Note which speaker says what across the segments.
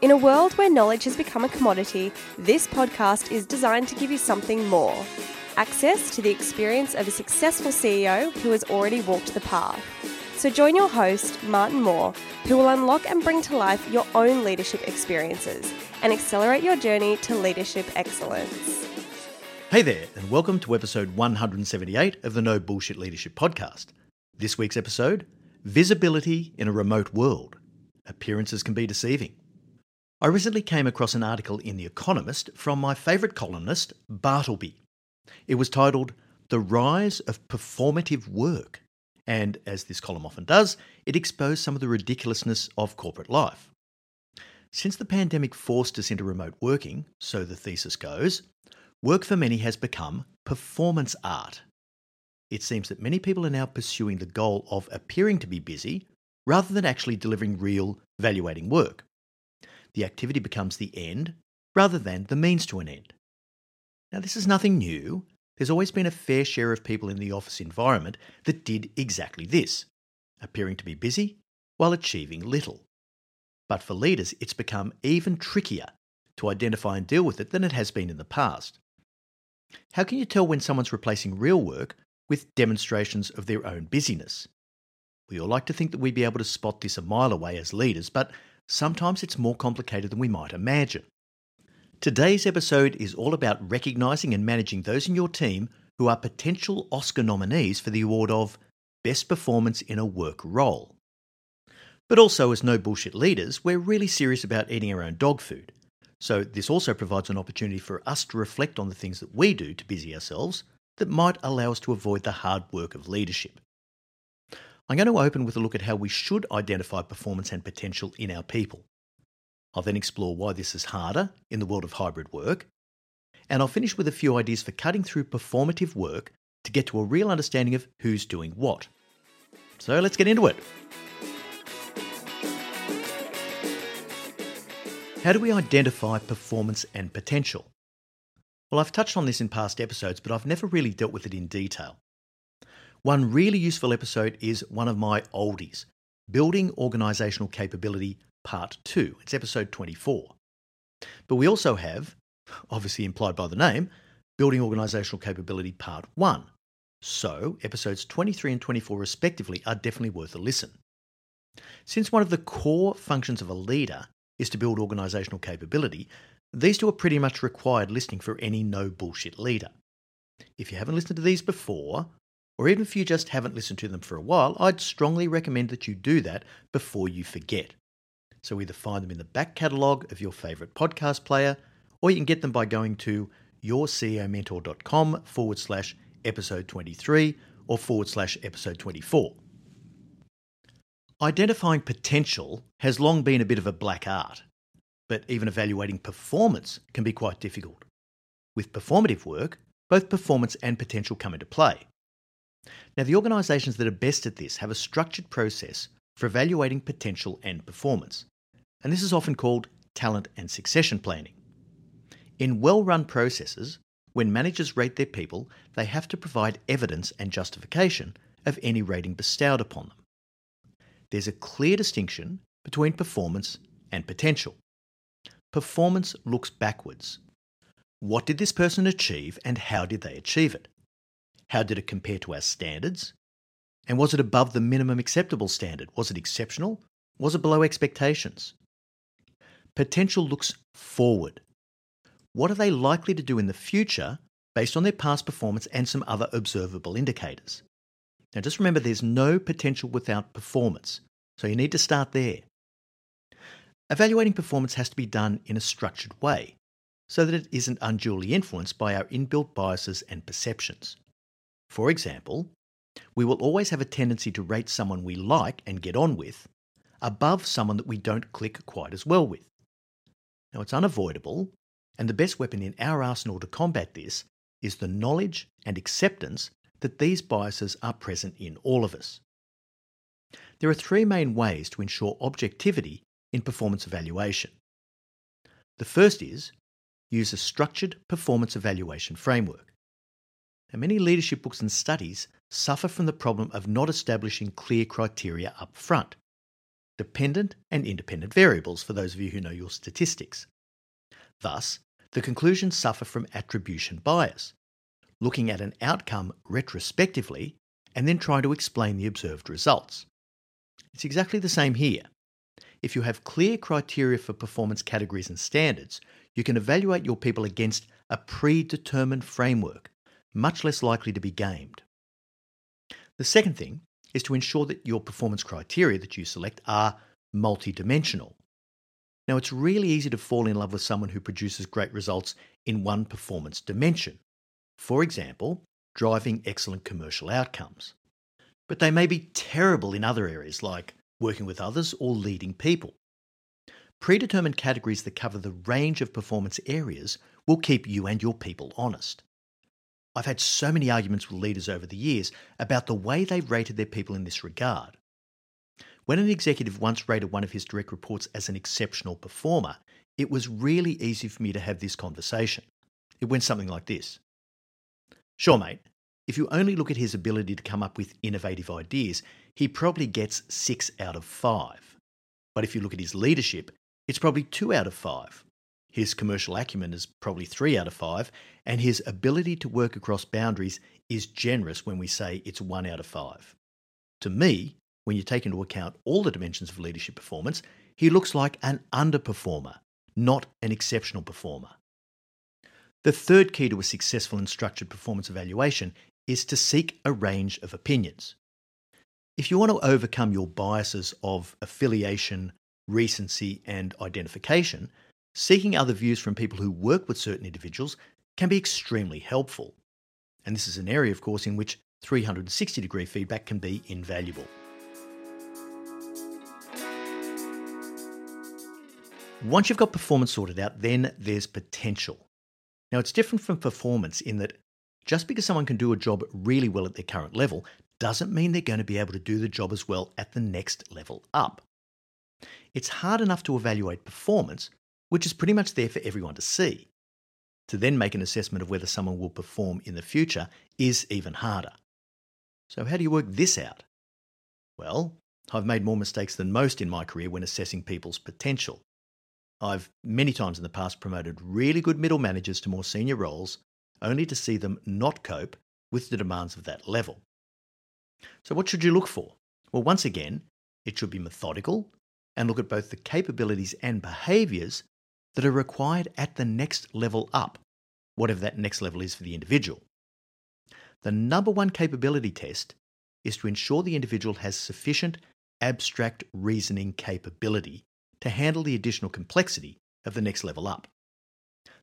Speaker 1: In a world where knowledge has become a commodity, this podcast is designed to give you something more access to the experience of a successful CEO who has already walked the path. So join your host, Martin Moore, who will unlock and bring to life your own leadership experiences and accelerate your journey to leadership excellence.
Speaker 2: Hey there, and welcome to episode 178 of the No Bullshit Leadership Podcast. This week's episode Visibility in a Remote World. Appearances can be deceiving. I recently came across an article in The Economist from my favourite columnist, Bartleby. It was titled The Rise of Performative Work. And as this column often does, it exposed some of the ridiculousness of corporate life. Since the pandemic forced us into remote working, so the thesis goes, work for many has become performance art. It seems that many people are now pursuing the goal of appearing to be busy rather than actually delivering real, valuating work the activity becomes the end rather than the means to an end. Now, this is nothing new. There's always been a fair share of people in the office environment that did exactly this, appearing to be busy while achieving little. But for leaders, it's become even trickier to identify and deal with it than it has been in the past. How can you tell when someone's replacing real work with demonstrations of their own busyness? We all like to think that we'd be able to spot this a mile away as leaders, but sometimes it's more complicated than we might imagine. Today's episode is all about recognising and managing those in your team who are potential Oscar nominees for the award of Best Performance in a Work Role. But also, as no bullshit leaders, we're really serious about eating our own dog food. So, this also provides an opportunity for us to reflect on the things that we do to busy ourselves that might allow us to avoid the hard work of leadership. I'm going to open with a look at how we should identify performance and potential in our people. I'll then explore why this is harder in the world of hybrid work. And I'll finish with a few ideas for cutting through performative work to get to a real understanding of who's doing what. So let's get into it. How do we identify performance and potential? Well, I've touched on this in past episodes, but I've never really dealt with it in detail. One really useful episode is one of my oldies Building Organisational Capability Part 2. It's episode 24. But we also have, obviously implied by the name, Building Organisational Capability Part 1. So, episodes 23 and 24, respectively, are definitely worth a listen. Since one of the core functions of a leader is to build organisational capability, these two are pretty much required listening for any no bullshit leader. If you haven't listened to these before, or even if you just haven't listened to them for a while, I'd strongly recommend that you do that before you forget. So either find them in the back catalogue of your favourite podcast player, or you can get them by going to yourceomentor.com forward slash episode 23 or forward slash episode 24. Identifying potential has long been a bit of a black art, but even evaluating performance can be quite difficult. With performative work, both performance and potential come into play. Now, the organisations that are best at this have a structured process for evaluating potential and performance, and this is often called talent and succession planning. In well run processes, when managers rate their people, they have to provide evidence and justification of any rating bestowed upon them. There's a clear distinction between performance and potential. Performance looks backwards. What did this person achieve and how did they achieve it? How did it compare to our standards? And was it above the minimum acceptable standard? Was it exceptional? Was it below expectations? Potential looks forward. What are they likely to do in the future based on their past performance and some other observable indicators? Now, just remember there's no potential without performance, so you need to start there. Evaluating performance has to be done in a structured way so that it isn't unduly influenced by our inbuilt biases and perceptions. For example, we will always have a tendency to rate someone we like and get on with above someone that we don't click quite as well with. Now, it's unavoidable, and the best weapon in our arsenal to combat this is the knowledge and acceptance that these biases are present in all of us. There are three main ways to ensure objectivity in performance evaluation. The first is use a structured performance evaluation framework. Now, many leadership books and studies suffer from the problem of not establishing clear criteria up front. Dependent and independent variables, for those of you who know your statistics. Thus, the conclusions suffer from attribution bias, looking at an outcome retrospectively and then trying to explain the observed results. It's exactly the same here. If you have clear criteria for performance categories and standards, you can evaluate your people against a predetermined framework much less likely to be gamed. The second thing is to ensure that your performance criteria that you select are multidimensional. Now, it's really easy to fall in love with someone who produces great results in one performance dimension. For example, driving excellent commercial outcomes. But they may be terrible in other areas like working with others or leading people. Predetermined categories that cover the range of performance areas will keep you and your people honest. I've had so many arguments with leaders over the years about the way they've rated their people in this regard. When an executive once rated one of his direct reports as an exceptional performer, it was really easy for me to have this conversation. It went something like this Sure, mate, if you only look at his ability to come up with innovative ideas, he probably gets six out of five. But if you look at his leadership, it's probably two out of five. His commercial acumen is probably three out of five, and his ability to work across boundaries is generous when we say it's one out of five. To me, when you take into account all the dimensions of leadership performance, he looks like an underperformer, not an exceptional performer. The third key to a successful and structured performance evaluation is to seek a range of opinions. If you want to overcome your biases of affiliation, recency, and identification, seeking other views from people who work with certain individuals can be extremely helpful. And this is an area, of course, in which 360 degree feedback can be invaluable. Once you've got performance sorted out, then there's potential. Now, it's different from performance in that just because someone can do a job really well at their current level doesn't mean they're going to be able to do the job as well at the next level up. It's hard enough to evaluate performance which is pretty much there for everyone to see. To then make an assessment of whether someone will perform in the future is even harder. So, how do you work this out? Well, I've made more mistakes than most in my career when assessing people's potential. I've many times in the past promoted really good middle managers to more senior roles, only to see them not cope with the demands of that level. So, what should you look for? Well, once again, it should be methodical and look at both the capabilities and behaviours that are required at the next level up, whatever that next level is for the individual. The number one capability test is to ensure the individual has sufficient abstract reasoning capability to handle the additional complexity of the next level up.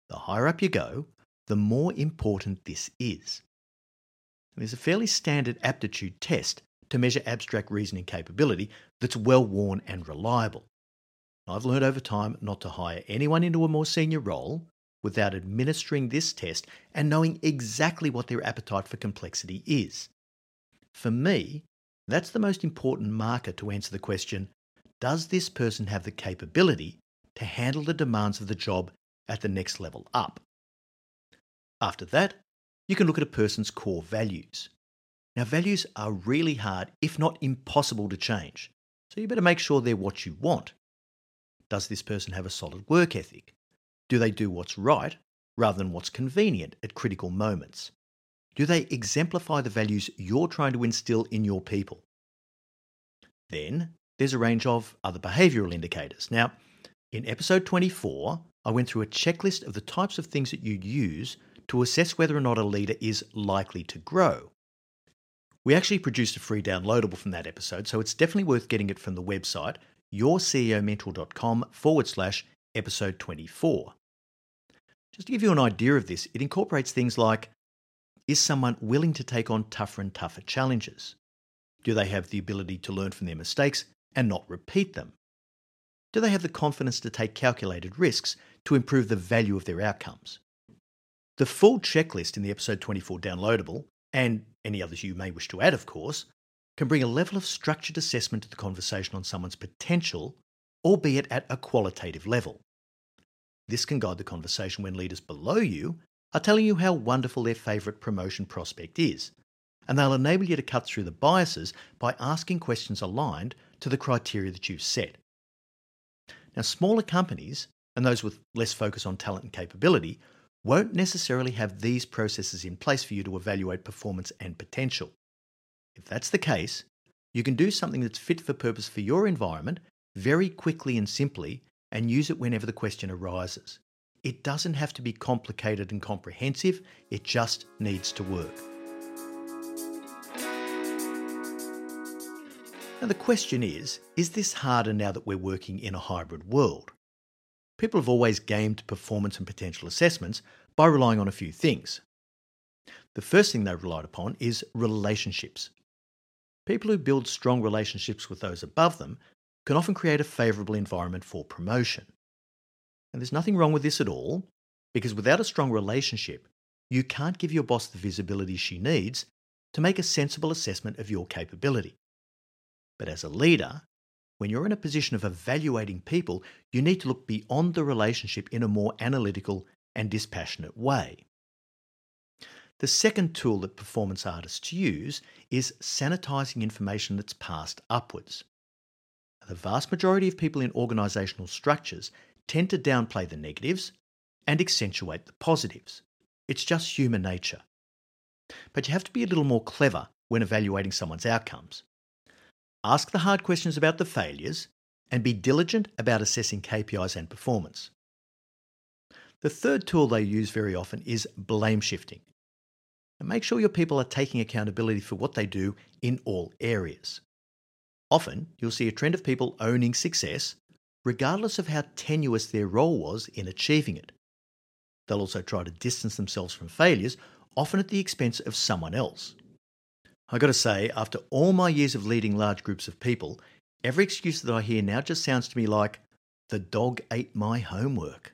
Speaker 2: The higher up you go, the more important this is. There's a fairly standard aptitude test to measure abstract reasoning capability that's well worn and reliable. I've learned over time not to hire anyone into a more senior role without administering this test and knowing exactly what their appetite for complexity is. For me, that's the most important marker to answer the question Does this person have the capability to handle the demands of the job at the next level up? After that, you can look at a person's core values. Now, values are really hard, if not impossible, to change, so you better make sure they're what you want. Does this person have a solid work ethic? Do they do what's right rather than what's convenient at critical moments? Do they exemplify the values you're trying to instill in your people? Then there's a range of other behavioural indicators. Now, in episode 24, I went through a checklist of the types of things that you'd use to assess whether or not a leader is likely to grow. We actually produced a free downloadable from that episode, so it's definitely worth getting it from the website, yourceomentor.com forward slash episode 24. Just to give you an idea of this, it incorporates things like is someone willing to take on tougher and tougher challenges? Do they have the ability to learn from their mistakes and not repeat them? Do they have the confidence to take calculated risks to improve the value of their outcomes? The full checklist in the episode 24 downloadable, and any others you may wish to add, of course, can bring a level of structured assessment to the conversation on someone's potential, albeit at a qualitative level. This can guide the conversation when leaders below you are telling you how wonderful their favourite promotion prospect is, and they'll enable you to cut through the biases by asking questions aligned to the criteria that you've set. Now, smaller companies, and those with less focus on talent and capability, won't necessarily have these processes in place for you to evaluate performance and potential. If that's the case, you can do something that's fit for purpose for your environment very quickly and simply and use it whenever the question arises. It doesn't have to be complicated and comprehensive, it just needs to work. Now, the question is is this harder now that we're working in a hybrid world? People have always gamed performance and potential assessments by relying on a few things. The first thing they've relied upon is relationships. People who build strong relationships with those above them can often create a favourable environment for promotion. And there's nothing wrong with this at all, because without a strong relationship, you can't give your boss the visibility she needs to make a sensible assessment of your capability. But as a leader, when you're in a position of evaluating people, you need to look beyond the relationship in a more analytical and dispassionate way. The second tool that performance artists use is sanitizing information that's passed upwards. The vast majority of people in organisational structures tend to downplay the negatives and accentuate the positives. It's just human nature. But you have to be a little more clever when evaluating someone's outcomes. Ask the hard questions about the failures and be diligent about assessing KPIs and performance. The third tool they use very often is blame shifting. And make sure your people are taking accountability for what they do in all areas. Often, you'll see a trend of people owning success regardless of how tenuous their role was in achieving it. They'll also try to distance themselves from failures, often at the expense of someone else. I gotta say, after all my years of leading large groups of people, every excuse that I hear now just sounds to me like, the dog ate my homework.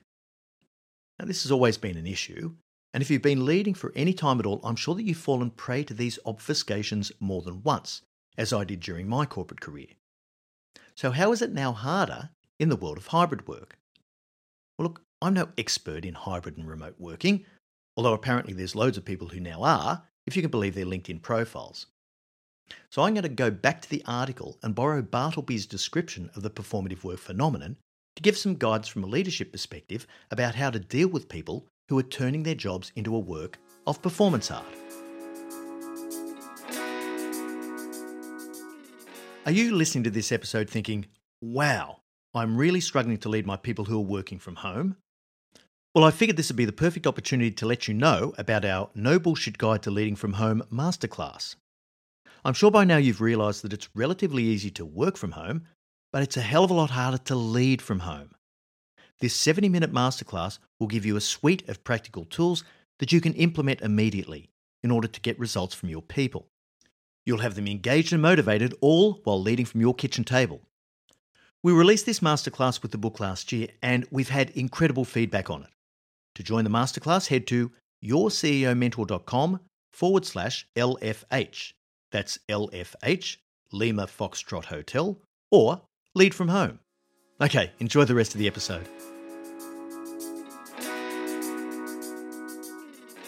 Speaker 2: Now, this has always been an issue, and if you've been leading for any time at all, I'm sure that you've fallen prey to these obfuscations more than once, as I did during my corporate career. So, how is it now harder in the world of hybrid work. Well, look, I'm no expert in hybrid and remote working, although apparently there's loads of people who now are, if you can believe their LinkedIn profiles. So I'm going to go back to the article and borrow Bartleby's description of the performative work phenomenon to give some guidance from a leadership perspective about how to deal with people who are turning their jobs into a work of performance art. Are you listening to this episode thinking, wow, I'm really struggling to lead my people who are working from home? Well, I figured this would be the perfect opportunity to let you know about our No Bullshit Guide to Leading from Home masterclass. I'm sure by now you've realised that it's relatively easy to work from home, but it's a hell of a lot harder to lead from home. This 70 minute masterclass will give you a suite of practical tools that you can implement immediately in order to get results from your people. You'll have them engaged and motivated, all while leading from your kitchen table. We released this masterclass with the book last year, and we've had incredible feedback on it. To join the masterclass, head to yourceomentor.com forward slash LFH. That's LFH, Lima Foxtrot Hotel, or lead from home. Okay, enjoy the rest of the episode.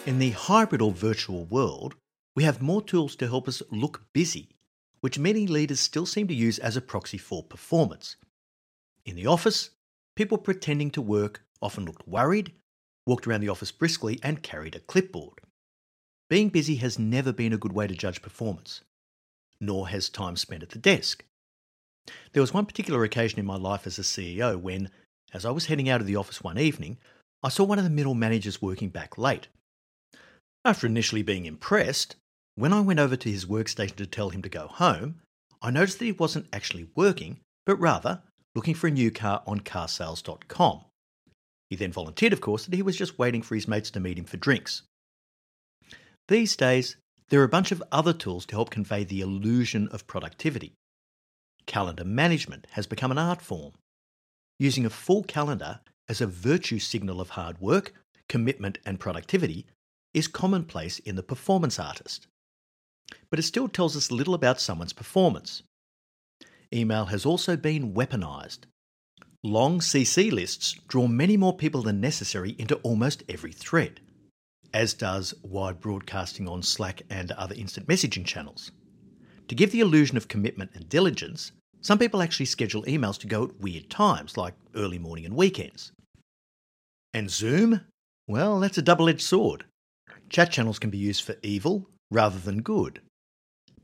Speaker 2: In the hybrid or virtual world, we have more tools to help us look busy, which many leaders still seem to use as a proxy for performance. In the office, people pretending to work often looked worried, walked around the office briskly, and carried a clipboard. Being busy has never been a good way to judge performance, nor has time spent at the desk. There was one particular occasion in my life as a CEO when, as I was heading out of the office one evening, I saw one of the middle managers working back late. After initially being impressed, when I went over to his workstation to tell him to go home, I noticed that he wasn't actually working, but rather looking for a new car on carsales.com. He then volunteered, of course, that he was just waiting for his mates to meet him for drinks. These days, there are a bunch of other tools to help convey the illusion of productivity. Calendar management has become an art form. Using a full calendar as a virtue signal of hard work, commitment, and productivity is commonplace in the performance artist but it still tells us little about someone's performance. Email has also been weaponized. Long CC lists draw many more people than necessary into almost every thread, as does wide broadcasting on Slack and other instant messaging channels. To give the illusion of commitment and diligence, some people actually schedule emails to go at weird times, like early morning and weekends. And Zoom? Well, that's a double edged sword. Chat channels can be used for evil rather than good.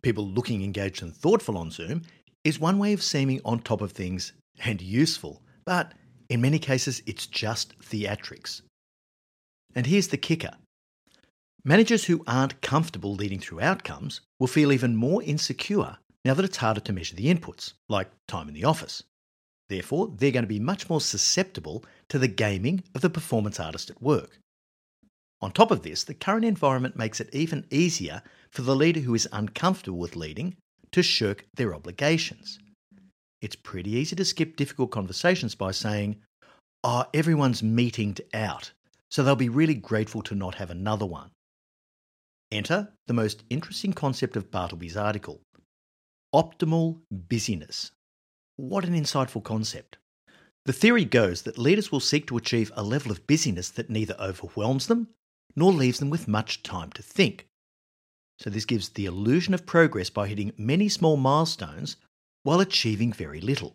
Speaker 2: People looking engaged and thoughtful on Zoom is one way of seeming on top of things and useful, but in many cases it's just theatrics. And here's the kicker managers who aren't comfortable leading through outcomes will feel even more insecure now that it's harder to measure the inputs, like time in the office. Therefore, they're going to be much more susceptible to the gaming of the performance artist at work. On top of this, the current environment makes it even easier for the leader who is uncomfortable with leading to shirk their obligations. It's pretty easy to skip difficult conversations by saying, Oh, everyone's meetinged out, so they'll be really grateful to not have another one. Enter the most interesting concept of Bartleby's article optimal busyness. What an insightful concept. The theory goes that leaders will seek to achieve a level of busyness that neither overwhelms them nor leaves them with much time to think. So, this gives the illusion of progress by hitting many small milestones while achieving very little.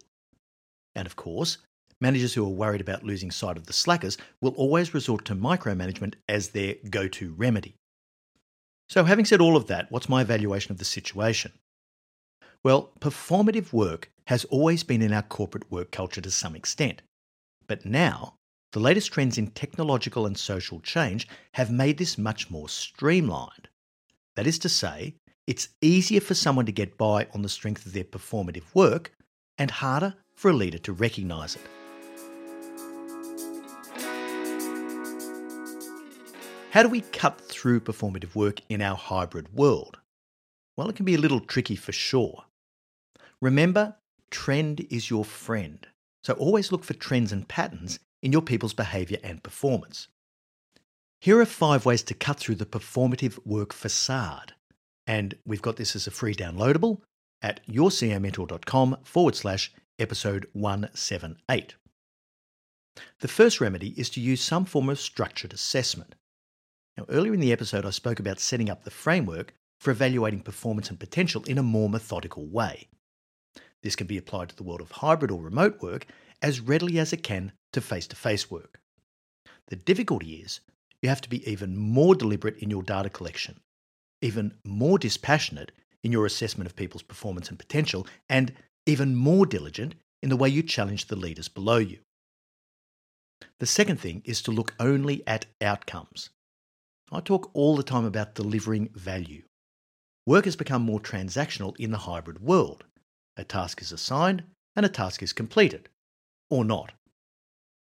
Speaker 2: And of course, managers who are worried about losing sight of the slackers will always resort to micromanagement as their go to remedy. So, having said all of that, what's my evaluation of the situation? Well, performative work has always been in our corporate work culture to some extent. But now, the latest trends in technological and social change have made this much more streamlined. That is to say, it's easier for someone to get by on the strength of their performative work and harder for a leader to recognise it. How do we cut through performative work in our hybrid world? Well, it can be a little tricky for sure. Remember, trend is your friend. So always look for trends and patterns in your people's behaviour and performance. Here are five ways to cut through the performative work facade. And we've got this as a free downloadable at yourceomentor.com forward slash episode 178. The first remedy is to use some form of structured assessment. Now, earlier in the episode, I spoke about setting up the framework for evaluating performance and potential in a more methodical way. This can be applied to the world of hybrid or remote work as readily as it can to face to face work. The difficulty is you have to be even more deliberate in your data collection, even more dispassionate in your assessment of people's performance and potential, and even more diligent in the way you challenge the leaders below you. The second thing is to look only at outcomes. I talk all the time about delivering value. Work has become more transactional in the hybrid world. A task is assigned and a task is completed, or not.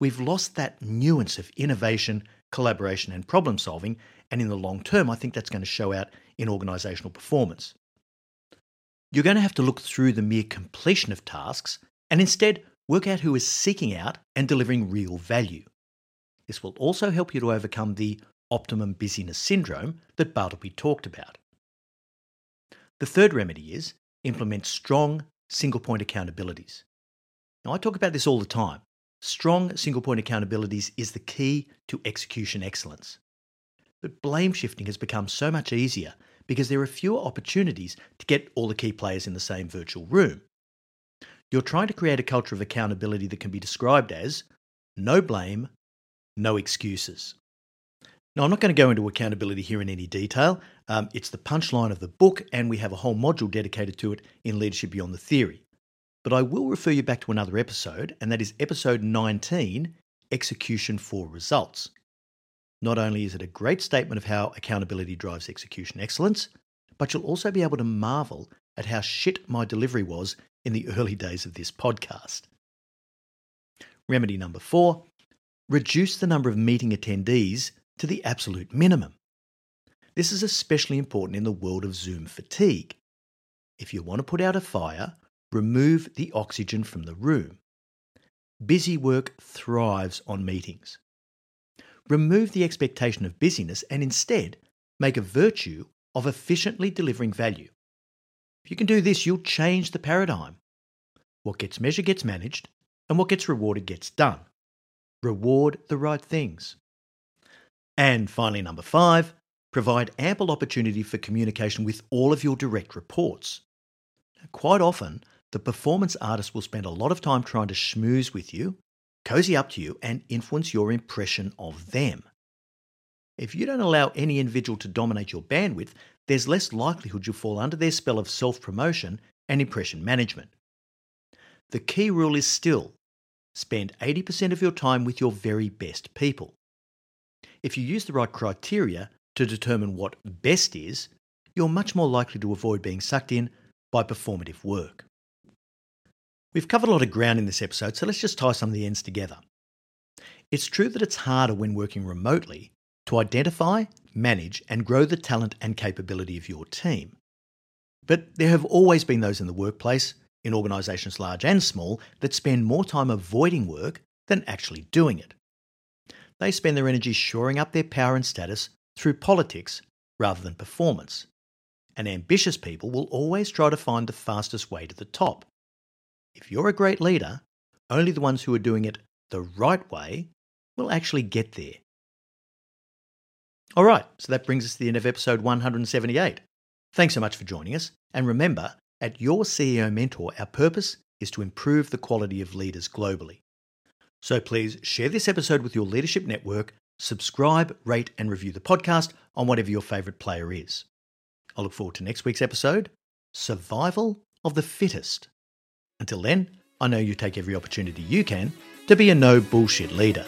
Speaker 2: We've lost that nuance of innovation, collaboration, and problem solving, and in the long term, I think that's going to show out in organisational performance. You're going to have to look through the mere completion of tasks and instead work out who is seeking out and delivering real value. This will also help you to overcome the optimum busyness syndrome that Bartleby talked about. The third remedy is implement strong single point accountabilities. Now, I talk about this all the time. Strong single point accountabilities is the key to execution excellence. But blame shifting has become so much easier because there are fewer opportunities to get all the key players in the same virtual room. You're trying to create a culture of accountability that can be described as no blame, no excuses. Now, I'm not going to go into accountability here in any detail. Um, it's the punchline of the book, and we have a whole module dedicated to it in Leadership Beyond the Theory. But I will refer you back to another episode, and that is episode 19 Execution for Results. Not only is it a great statement of how accountability drives execution excellence, but you'll also be able to marvel at how shit my delivery was in the early days of this podcast. Remedy number four reduce the number of meeting attendees to the absolute minimum. This is especially important in the world of Zoom fatigue. If you want to put out a fire, remove the oxygen from the room. Busy work thrives on meetings remove the expectation of busyness and instead make a virtue of efficiently delivering value. If you can do this, you'll change the paradigm. What gets measured gets managed, and what gets rewarded gets done. Reward the right things. And finally, number five, provide ample opportunity for communication with all of your direct reports. Quite often, the performance artist will spend a lot of time trying to schmooze with you cozy up to you, and influence your impression of them. If you don't allow any individual to dominate your bandwidth, there's less likelihood you'll fall under their spell of self promotion and impression management. The key rule is still spend 80% of your time with your very best people. If you use the right criteria to determine what best is, you're much more likely to avoid being sucked in by performative work. We've covered a lot of ground in this episode, so let's just tie some of the ends together. It's true that it's harder when working remotely to identify, manage, and grow the talent and capability of your team. But there have always been those in the workplace, in organisations large and small, that spend more time avoiding work than actually doing it. They spend their energy shoring up their power and status through politics rather than performance. And ambitious people will always try to find the fastest way to the top. If you're a great leader, only the ones who are doing it the right way will actually get there. All right, so that brings us to the end of episode 178. Thanks so much for joining us. And remember, at Your CEO Mentor, our purpose is to improve the quality of leaders globally. So please share this episode with your leadership network, subscribe, rate, and review the podcast on whatever your favourite player is. I look forward to next week's episode Survival of the Fittest. Until then, I know you take every opportunity you can to be a no bullshit leader.